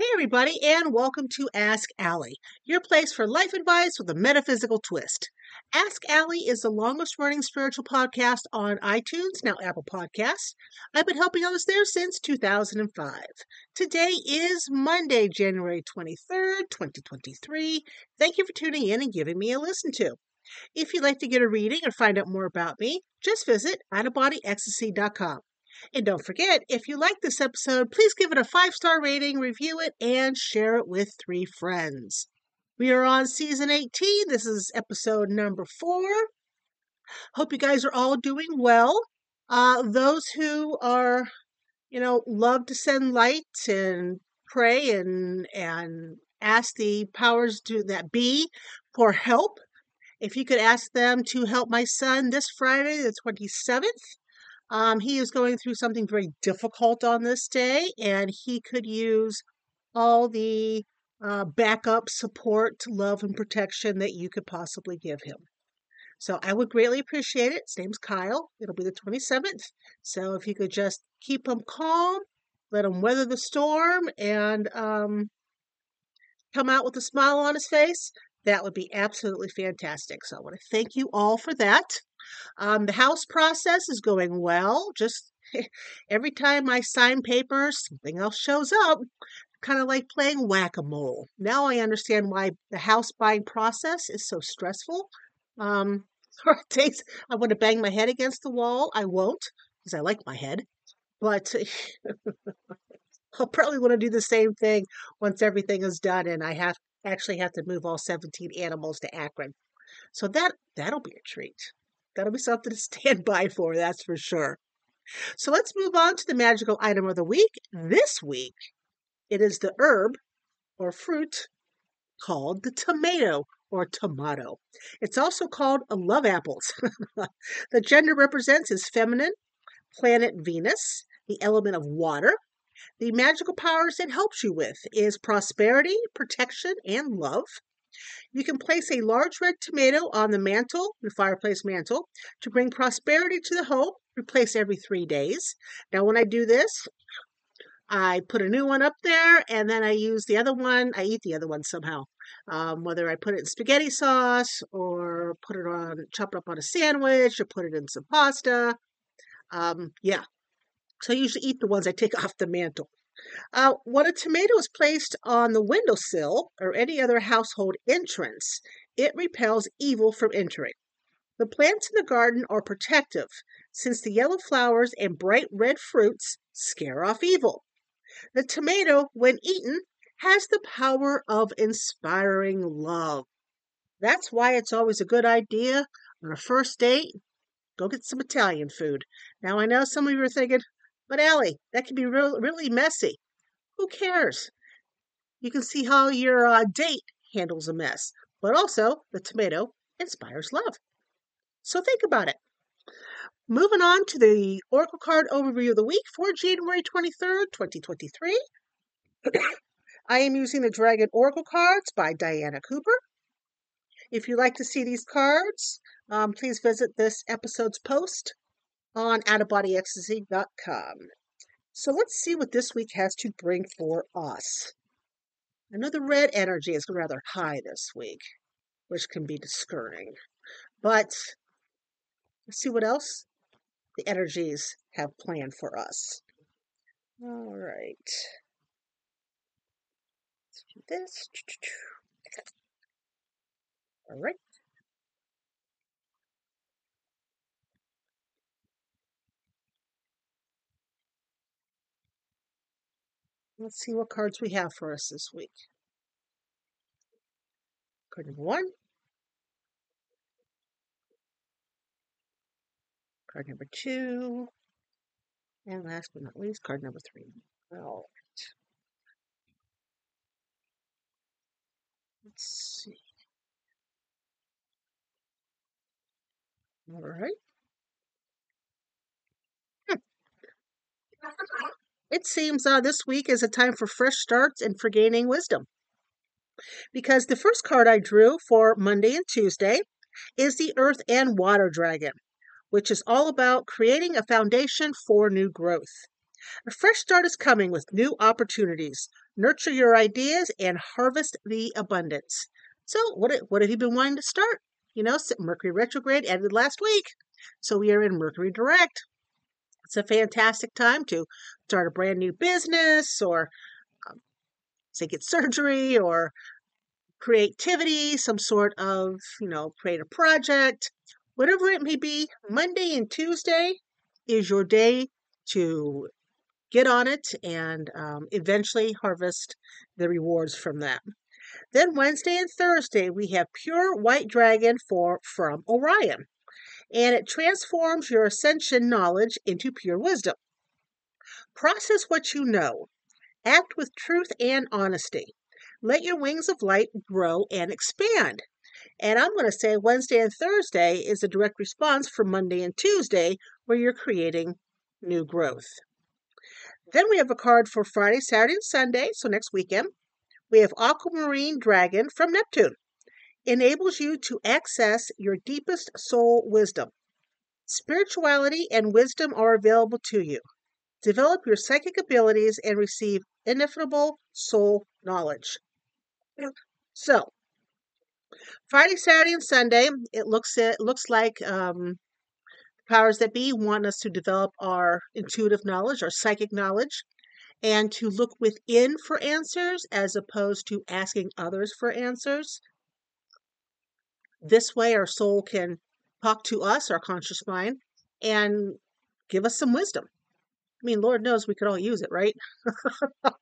Hey, everybody, and welcome to Ask Allie, your place for life advice with a metaphysical twist. Ask Allie is the longest running spiritual podcast on iTunes, now Apple Podcasts. I've been helping others there since 2005. Today is Monday, January 23rd, 2023. Thank you for tuning in and giving me a listen to. If you'd like to get a reading or find out more about me, just visit outofbodyecstasy.com. And don't forget, if you like this episode, please give it a five star rating, review it, and share it with three friends. We are on season 18. This is episode number four. Hope you guys are all doing well. Uh, those who are, you know, love to send light and pray and and ask the powers to that be for help. If you could ask them to help my son this Friday, the 27th, um, he is going through something very difficult on this day, and he could use all the uh, backup support, love, and protection that you could possibly give him. So I would greatly appreciate it. His name's Kyle. It'll be the 27th. So if you could just keep him calm, let him weather the storm, and um, come out with a smile on his face, that would be absolutely fantastic. So I want to thank you all for that. Um, the house process is going well. Just every time I sign papers, something else shows up. Kind of like playing whack a mole. Now I understand why the house buying process is so stressful. Um, takes, I want to bang my head against the wall. I won't because I like my head. But I'll probably want to do the same thing once everything is done and I have actually have to move all 17 animals to Akron. So that that'll be a treat. That'll be something to stand by for, that's for sure. So let's move on to the magical item of the week. This week, it is the herb or fruit called the tomato or tomato. It's also called love apples. the gender represents is feminine, planet Venus, the element of water. The magical powers it helps you with is prosperity, protection, and love. You can place a large red tomato on the mantle, the fireplace mantle, to bring prosperity to the home. Replace every three days. Now, when I do this, I put a new one up there, and then I use the other one. I eat the other one somehow, um, whether I put it in spaghetti sauce or put it on, chop it up on a sandwich, or put it in some pasta. Um, yeah. So I usually eat the ones I take off the mantle. Uh, when a tomato is placed on the windowsill or any other household entrance, it repels evil from entering. The plants in the garden are protective, since the yellow flowers and bright red fruits scare off evil. The tomato, when eaten, has the power of inspiring love. That's why it's always a good idea on a first date, go get some Italian food. Now, I know some of you are thinking, but Allie, that can be real, really messy. Who cares? You can see how your uh, date handles a mess, but also the tomato inspires love. So think about it. Moving on to the Oracle card overview of the week for January 23rd, 2023. I am using the Dragon Oracle cards by Diana Cooper. If you'd like to see these cards, um, please visit this episode's post on outofbodyecstasy.com. So let's see what this week has to bring for us. Another red energy is rather high this week, which can be discouraging. But let's see what else the energies have planned for us. All right. Let's do this. All right. Let's see what cards we have for us this week. Card number one. Card number two. And last but not least, card number three. All right. Let's see. All right. Hmm. It seems uh, this week is a time for fresh starts and for gaining wisdom. Because the first card I drew for Monday and Tuesday is the Earth and Water Dragon, which is all about creating a foundation for new growth. A fresh start is coming with new opportunities. Nurture your ideas and harvest the abundance. So, what what have you been wanting to start? You know, Mercury retrograde ended last week, so we are in Mercury direct. It's a fantastic time to start a brand new business or um, say get surgery or creativity, some sort of, you know, create a project, whatever it may be. Monday and Tuesday is your day to get on it and um, eventually harvest the rewards from that. Then Wednesday and Thursday, we have Pure White Dragon for from Orion, and it transforms your ascension knowledge into pure wisdom. Process what you know. Act with truth and honesty. Let your wings of light grow and expand. And I'm going to say Wednesday and Thursday is a direct response for Monday and Tuesday, where you're creating new growth. Then we have a card for Friday, Saturday, and Sunday, so next weekend. We have Aquamarine Dragon from Neptune. Enables you to access your deepest soul wisdom. Spirituality and wisdom are available to you. Develop your psychic abilities and receive ineffable soul knowledge. So, Friday, Saturday, and Sunday, it looks it looks like um, powers that be want us to develop our intuitive knowledge, our psychic knowledge, and to look within for answers as opposed to asking others for answers. This way, our soul can talk to us, our conscious mind, and give us some wisdom. I mean, Lord knows we could all use it, right? I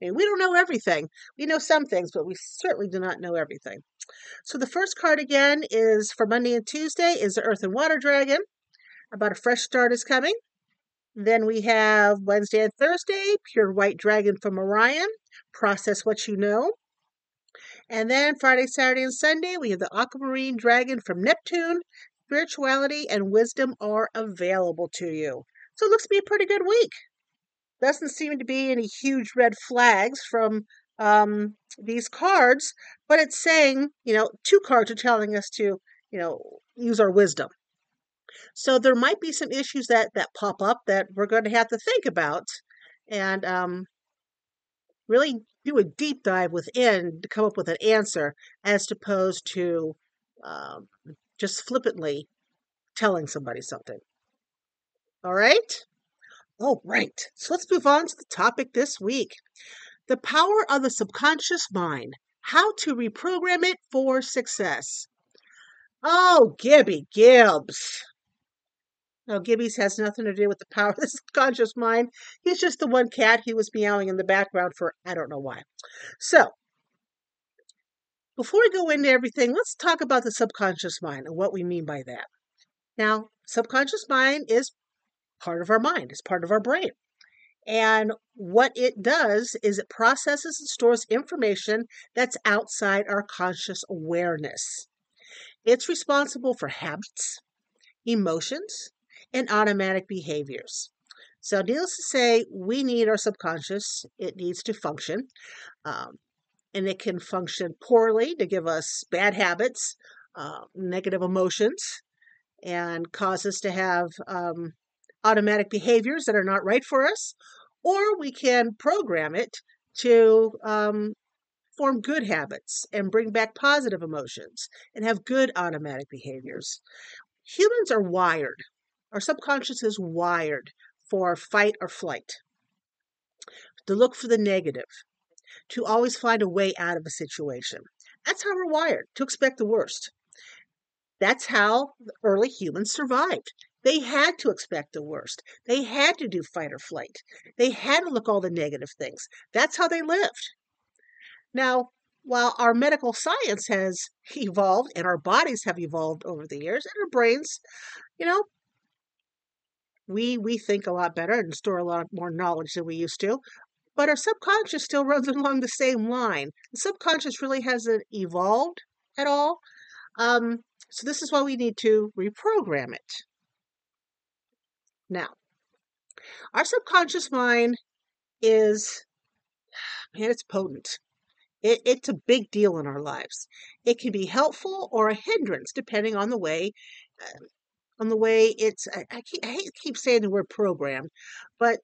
mean, we don't know everything. We know some things, but we certainly do not know everything. So the first card again is for Monday and Tuesday is the Earth and Water Dragon. About a fresh start is coming. Then we have Wednesday and Thursday, Pure White Dragon from Orion. Process what you know. And then Friday, Saturday, and Sunday, we have the Aquamarine Dragon from Neptune. Spirituality and wisdom are available to you. So it looks to be a pretty good week. Doesn't seem to be any huge red flags from um, these cards, but it's saying, you know, two cards are telling us to, you know, use our wisdom. So there might be some issues that that pop up that we're going to have to think about, and um, really do a deep dive within to come up with an answer, as opposed to um, just flippantly telling somebody something. All right? All right. So let's move on to the topic this week the power of the subconscious mind, how to reprogram it for success. Oh, Gibby Gibbs. No, Gibby's has nothing to do with the power of the subconscious mind. He's just the one cat he was meowing in the background for I don't know why. So, before we go into everything, let's talk about the subconscious mind and what we mean by that. Now, subconscious mind is part of our mind, it's part of our brain. And what it does is it processes and stores information that's outside our conscious awareness. It's responsible for habits, emotions, and automatic behaviors. So, needless to say, we need our subconscious. It needs to function. Um, and it can function poorly to give us bad habits, uh, negative emotions, and cause us to have um, automatic behaviors that are not right for us, or we can program it to um, form good habits and bring back positive emotions and have good automatic behaviors. Humans are wired, our subconscious is wired for fight or flight, to look for the negative, to always find a way out of a situation. That's how we're wired, to expect the worst. That's how early humans survived. They had to expect the worst. They had to do fight or flight. They had to look all the negative things. That's how they lived. Now, while our medical science has evolved and our bodies have evolved over the years and our brains, you know, we we think a lot better and store a lot more knowledge than we used to. But our subconscious still runs along the same line. The subconscious really hasn't evolved at all. Um, so this is why we need to reprogram it. Now, our subconscious mind is, man, it's potent. It, it's a big deal in our lives. It can be helpful or a hindrance depending on the way, uh, on the way it's. I, I, keep, I keep saying the word program, but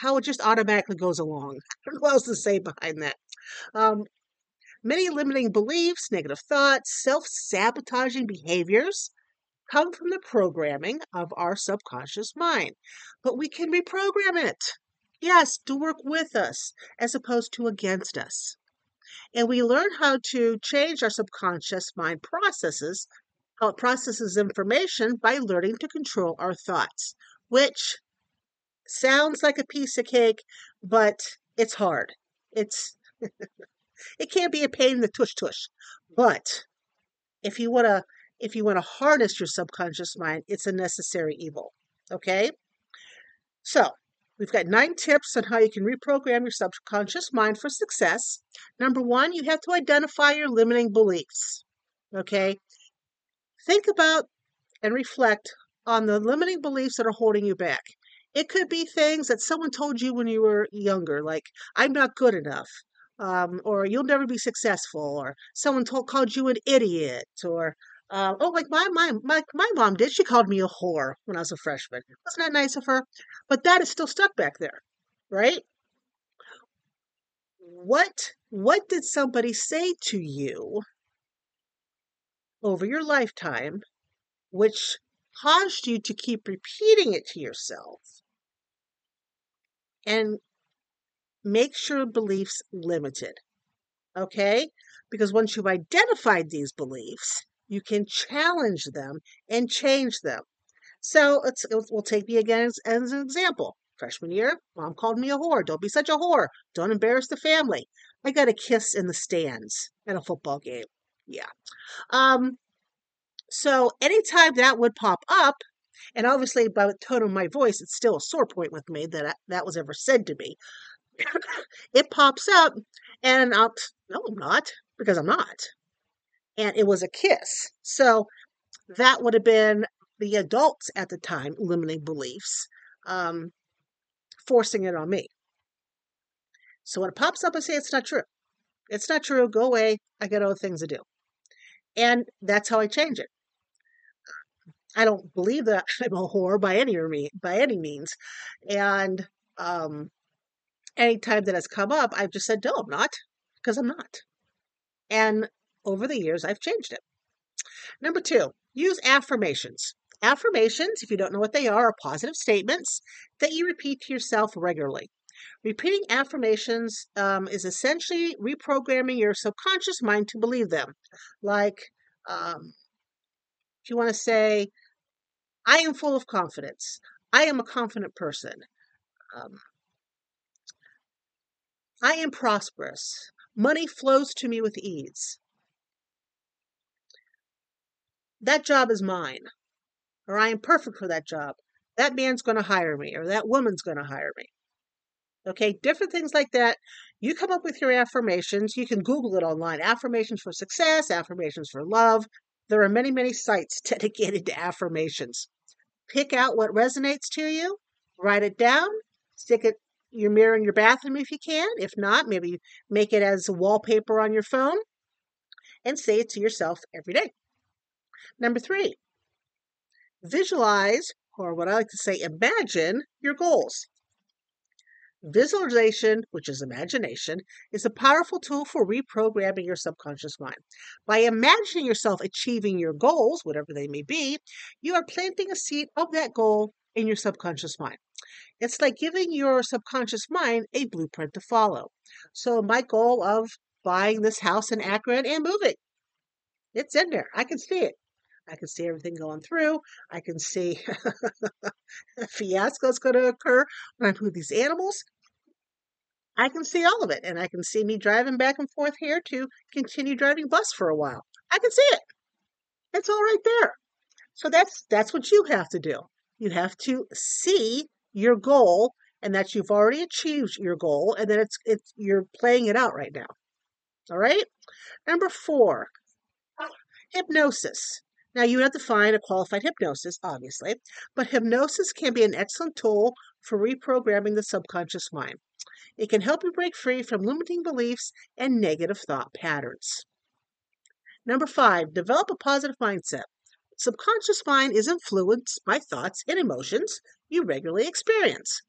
how it just automatically goes along. what else to say behind that? Um, many limiting beliefs, negative thoughts, self sabotaging behaviors come from the programming of our subconscious mind. But we can reprogram it. Yes, to work with us as opposed to against us. And we learn how to change our subconscious mind processes, how it processes information by learning to control our thoughts, which sounds like a piece of cake, but it's hard. It's it can be a pain in the tush tush. But if you want to if you want to harness your subconscious mind, it's a necessary evil. Okay? So, we've got nine tips on how you can reprogram your subconscious mind for success. Number one, you have to identify your limiting beliefs. Okay? Think about and reflect on the limiting beliefs that are holding you back. It could be things that someone told you when you were younger, like, I'm not good enough, um, or you'll never be successful, or someone told, called you an idiot, or uh, oh, like my, my my my mom did. She called me a whore when I was a freshman. Wasn't that nice of her? But that is still stuck back there, right? What what did somebody say to you over your lifetime, which caused you to keep repeating it to yourself? And make sure beliefs limited. Okay? Because once you've identified these beliefs, you can challenge them and change them. So let's we'll take me again as, as an example. Freshman year, mom called me a whore. Don't be such a whore. Don't embarrass the family. I got a kiss in the stands at a football game. Yeah. Um, so anytime that would pop up, and obviously by the tone of my voice, it's still a sore point with me that that was ever said to me. it pops up, and I'll, no, I'm not, because I'm not and it was a kiss. So that would have been the adults at the time limiting beliefs, um, forcing it on me. So when it pops up, I say it's not true. It's not true. Go away. I got other things to do. And that's how I change it. I don't believe that I'm a whore by any by any means. And um, anytime that has come up, I've just said, no, I'm not, because I'm not. And over the years, I've changed it. Number two, use affirmations. Affirmations, if you don't know what they are, are positive statements that you repeat to yourself regularly. Repeating affirmations um, is essentially reprogramming your subconscious mind to believe them. Like, um, if you want to say, I am full of confidence, I am a confident person, um, I am prosperous, money flows to me with ease that job is mine, or I am perfect for that job. That man's going to hire me, or that woman's going to hire me. Okay, different things like that. You come up with your affirmations. You can Google it online affirmations for success, affirmations for love. There are many, many sites dedicated to affirmations. Pick out what resonates to you, write it down, stick it your mirror in your bathroom if you can. If not, maybe make it as a wallpaper on your phone and say it to yourself every day. Number three, visualize, or what I like to say, imagine your goals. Visualization, which is imagination, is a powerful tool for reprogramming your subconscious mind. By imagining yourself achieving your goals, whatever they may be, you are planting a seed of that goal in your subconscious mind. It's like giving your subconscious mind a blueprint to follow. So, my goal of buying this house in Akron and moving, it's in there. I can see it. I can see everything going through. I can see fiasco is going to occur when I move these animals. I can see all of it, and I can see me driving back and forth here to continue driving bus for a while. I can see it. It's all right there. So that's that's what you have to do. You have to see your goal and that you've already achieved your goal and that it's it's you're playing it out right now. All right? Number 4. Hypnosis. Now, you have to find a qualified hypnosis, obviously, but hypnosis can be an excellent tool for reprogramming the subconscious mind. It can help you break free from limiting beliefs and negative thought patterns. Number five, develop a positive mindset. Subconscious mind is influenced by thoughts and emotions you regularly experience.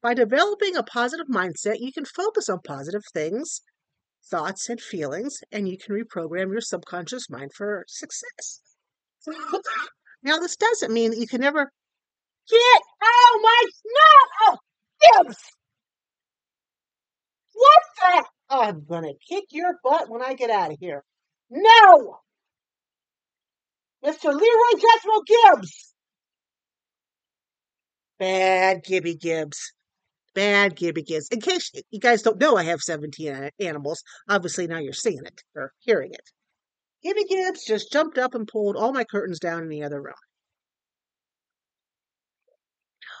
By developing a positive mindset, you can focus on positive things, thoughts, and feelings, and you can reprogram your subconscious mind for success. Now, this doesn't mean that you can never get out my snow. Oh, Gibbs! What the? I'm gonna kick your butt when I get out of here. No! Mr. Leroy Jethro Gibbs! Bad Gibby Gibbs. Bad Gibby Gibbs. In case you guys don't know, I have 17 animals. Obviously, now you're seeing it or hearing it. Gibby Gibbs just jumped up and pulled all my curtains down in the other room.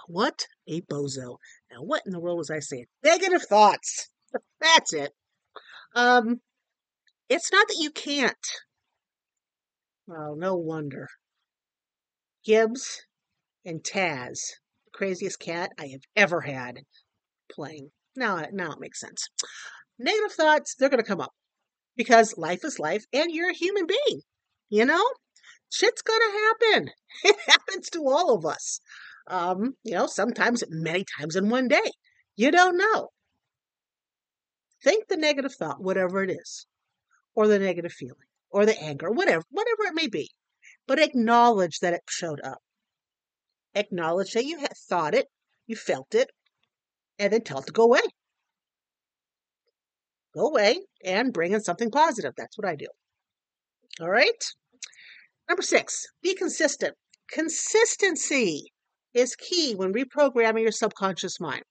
What a bozo. Now, what in the world was I saying? Negative thoughts. That's it. Um, it's not that you can't. Well, no wonder. Gibbs and Taz, the craziest cat I have ever had playing. Now, now it makes sense. Negative thoughts, they're going to come up because life is life and you're a human being. You know, shit's going to happen. It happens to all of us. Um, you know, sometimes many times in one day. You don't know. Think the negative thought, whatever it is, or the negative feeling, or the anger, whatever, whatever it may be. But acknowledge that it showed up. Acknowledge that you had thought it, you felt it, and then tell it to go away. Go away and bring in something positive. That's what I do. All right. Number six, be consistent. Consistency is key when reprogramming your subconscious mind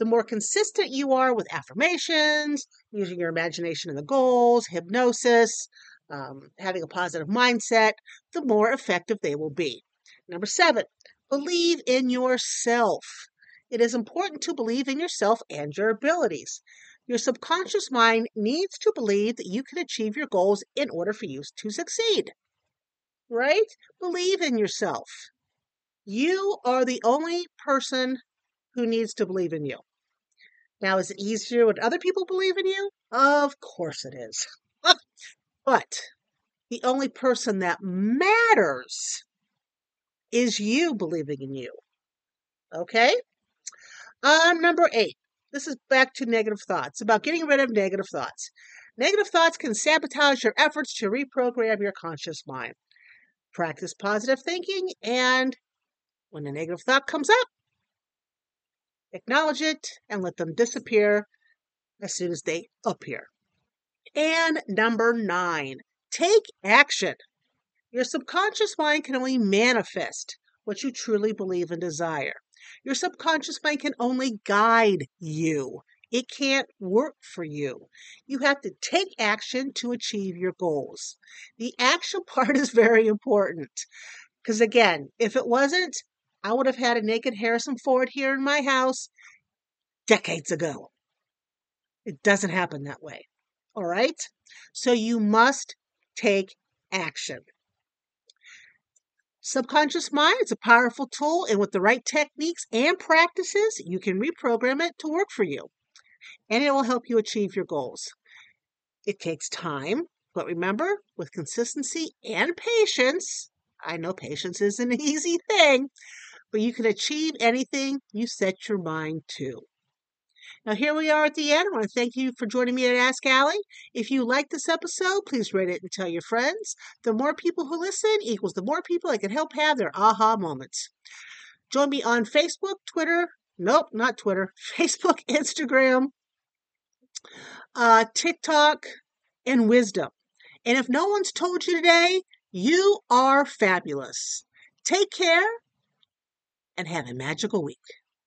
the more consistent you are with affirmations, using your imagination and the goals, hypnosis, um, having a positive mindset, the more effective they will be. Number seven, believe in yourself. It is important to believe in yourself and your abilities. Your subconscious mind needs to believe that you can achieve your goals in order for you to succeed. Right? Believe in yourself. You are the only person who needs to believe in you. Now, is it easier when other people believe in you? Of course it is. but the only person that matters is you believing in you. Okay? Um, number eight. This is back to negative thoughts, about getting rid of negative thoughts. Negative thoughts can sabotage your efforts to reprogram your conscious mind. Practice positive thinking, and when a negative thought comes up, acknowledge it, and let them disappear as soon as they appear. And number nine, take action. Your subconscious mind can only manifest what you truly believe and desire. Your subconscious mind can only guide you. It can't work for you. You have to take action to achieve your goals. The action part is very important. Because again, if it wasn't, I would have had a naked Harrison Ford here in my house decades ago. It doesn't happen that way. All right? So you must take action. Subconscious mind is a powerful tool, and with the right techniques and practices, you can reprogram it to work for you. And it will help you achieve your goals. It takes time, but remember, with consistency and patience, I know patience is an easy thing, but you can achieve anything you set your mind to. Now, here we are at the end. I want to thank you for joining me at Ask Allie. If you like this episode, please rate it and tell your friends. The more people who listen equals the more people I can help have their aha moments. Join me on Facebook, Twitter, nope, not Twitter, Facebook, Instagram, uh, TikTok, and Wisdom. And if no one's told you today, you are fabulous. Take care and have a magical week.